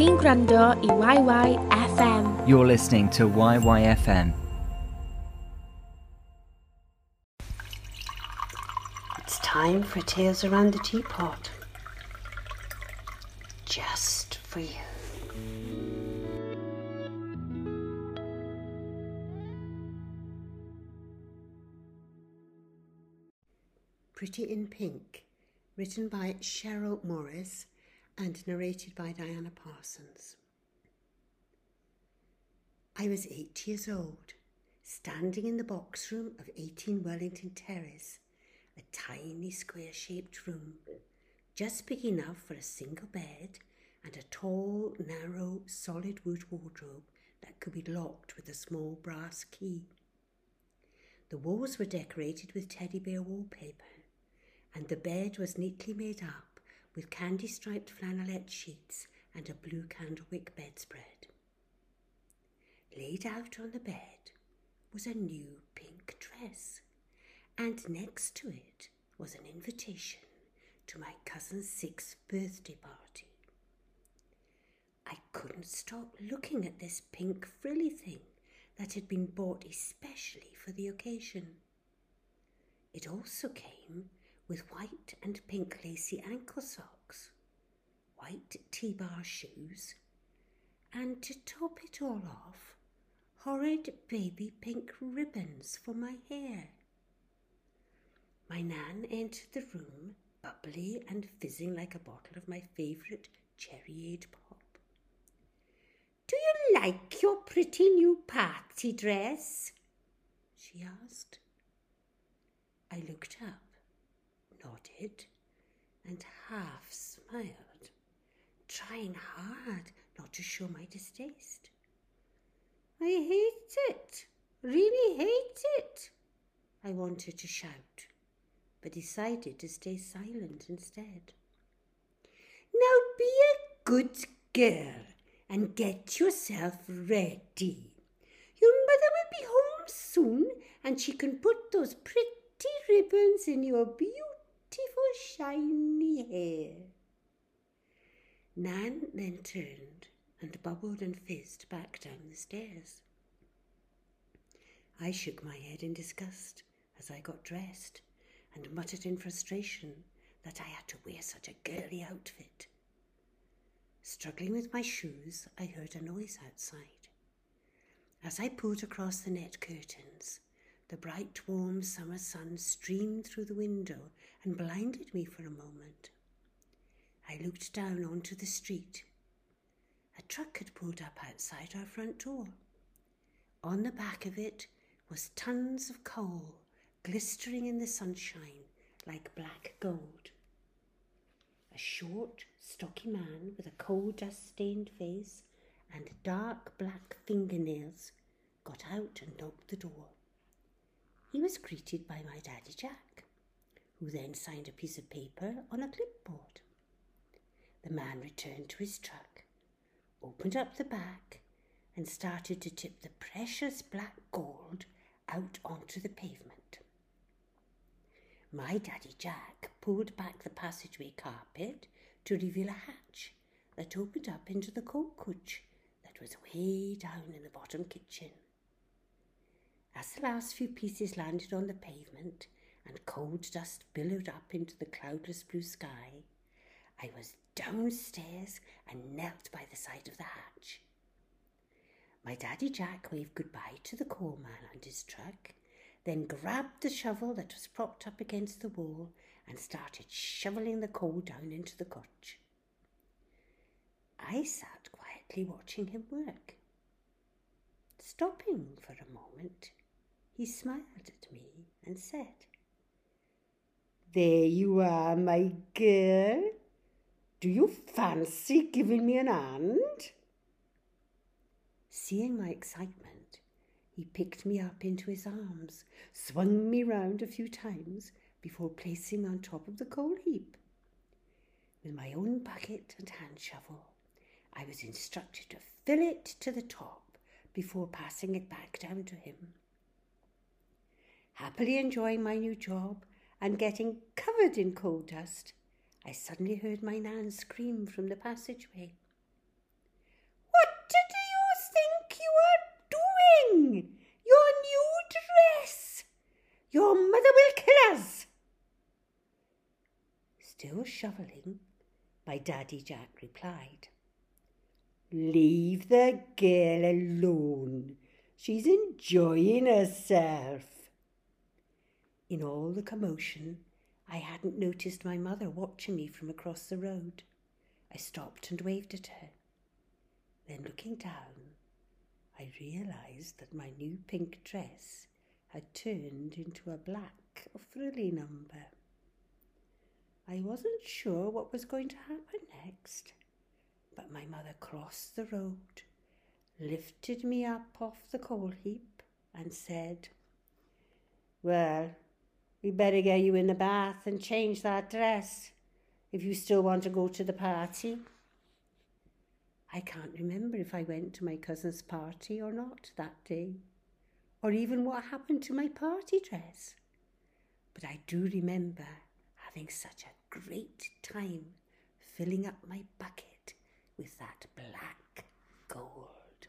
chi'n gwrando i YYFM. You're listening to YYFM. It's time for Tales Around the Teapot. Just for you. Pretty in Pink, written by Cheryl Morris and narrated by Diana Parsons. I was eight years old, standing in the box room of 18 Wellington Terrace, a tiny square shaped room, just big enough for a single bed and a tall, narrow, solid wood wardrobe that could be locked with a small brass key. The walls were decorated with teddy bear wallpaper, and the bed was neatly made up with candy striped flannelette sheets and a blue candlewick bedspread. Laid out on the bed was a new pink dress, and next to it was an invitation to my cousin's sixth birthday party. I couldn't stop looking at this pink frilly thing that had been bought especially for the occasion. It also came with white and pink lacy ankle socks, white T bar shoes, and to top it all off, horrid baby pink ribbons for my hair. My Nan entered the room, bubbly and fizzing like a bottle of my favourite cherryade pop. Do you like your pretty new party dress? she asked. I looked up and half smiled, trying hard not to show my distaste. I hate it, really hate it, I wanted to shout, but decided to stay silent instead. Now be a good girl and get yourself ready. Your mother will be home soon and she can put those pretty ribbons in your beautiful shiny hair. Nan then turned and bubbled and fizzed back down the stairs. I shook my head in disgust as I got dressed and muttered in frustration that I had to wear such a girly outfit. Struggling with my shoes, I heard a noise outside. As I pulled across the net curtains, the bright, warm summer sun streamed through the window and blinded me for a moment. I looked down onto the street. A truck had pulled up outside our front door. On the back of it was tons of coal glistering in the sunshine like black gold. A short, stocky man with a coal dust stained face and dark black fingernails got out and knocked the door he was greeted by my daddy Jack, who then signed a piece of paper on a clipboard. The man returned to his truck, opened up the back, and started to tip the precious black gold out onto the pavement. My daddy Jack pulled back the passageway carpet to reveal a hatch that opened up into the coal that was way down in the bottom kitchen. As the last few pieces landed on the pavement and cold dust billowed up into the cloudless blue sky, I was downstairs and knelt by the side of the hatch. My daddy Jack waved goodbye to the coal man and his truck, then grabbed the shovel that was propped up against the wall and started shoveling the coal down into the coach. I sat quietly watching him work. Stopping for a moment, he smiled at me and said, There you are, my girl. Do you fancy giving me an hand? Seeing my excitement, he picked me up into his arms, swung me round a few times before placing me on top of the coal heap. With my own bucket and hand shovel, I was instructed to fill it to the top before passing it back down to him happily enjoying my new job and getting covered in coal dust, I suddenly heard my nan scream from the passageway. What do you think you are doing? Your new dress! Your mother will kill us! Still shoveling, my daddy Jack replied. Leave the girl alone. She's enjoying herself. In all the commotion, I hadn't noticed my mother watching me from across the road. I stopped and waved at her. Then, looking down, I realised that my new pink dress had turned into a black frilly number. I wasn't sure what was going to happen next, but my mother crossed the road, lifted me up off the coal heap, and said, Well, we better get you in the bath and change that dress if you still want to go to the party. I can't remember if I went to my cousin's party or not that day, or even what happened to my party dress. But I do remember having such a great time filling up my bucket with that black gold.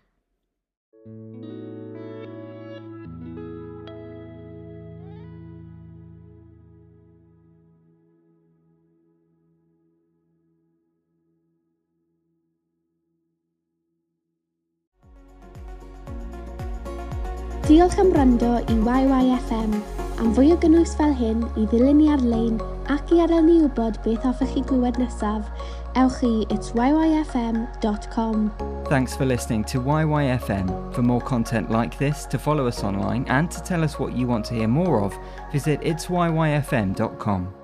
Diolch am wrando i YYFM. Am fwy o gynnwys fel hyn i ddilyn ni ar-lein ac i adael ni wybod beth hoffech chi glywed nesaf, ewch i. Thanks for listening to YYFM. For more content like this, to follow us online, and to tell us what you want to hear more of, visit itsyyfm.com.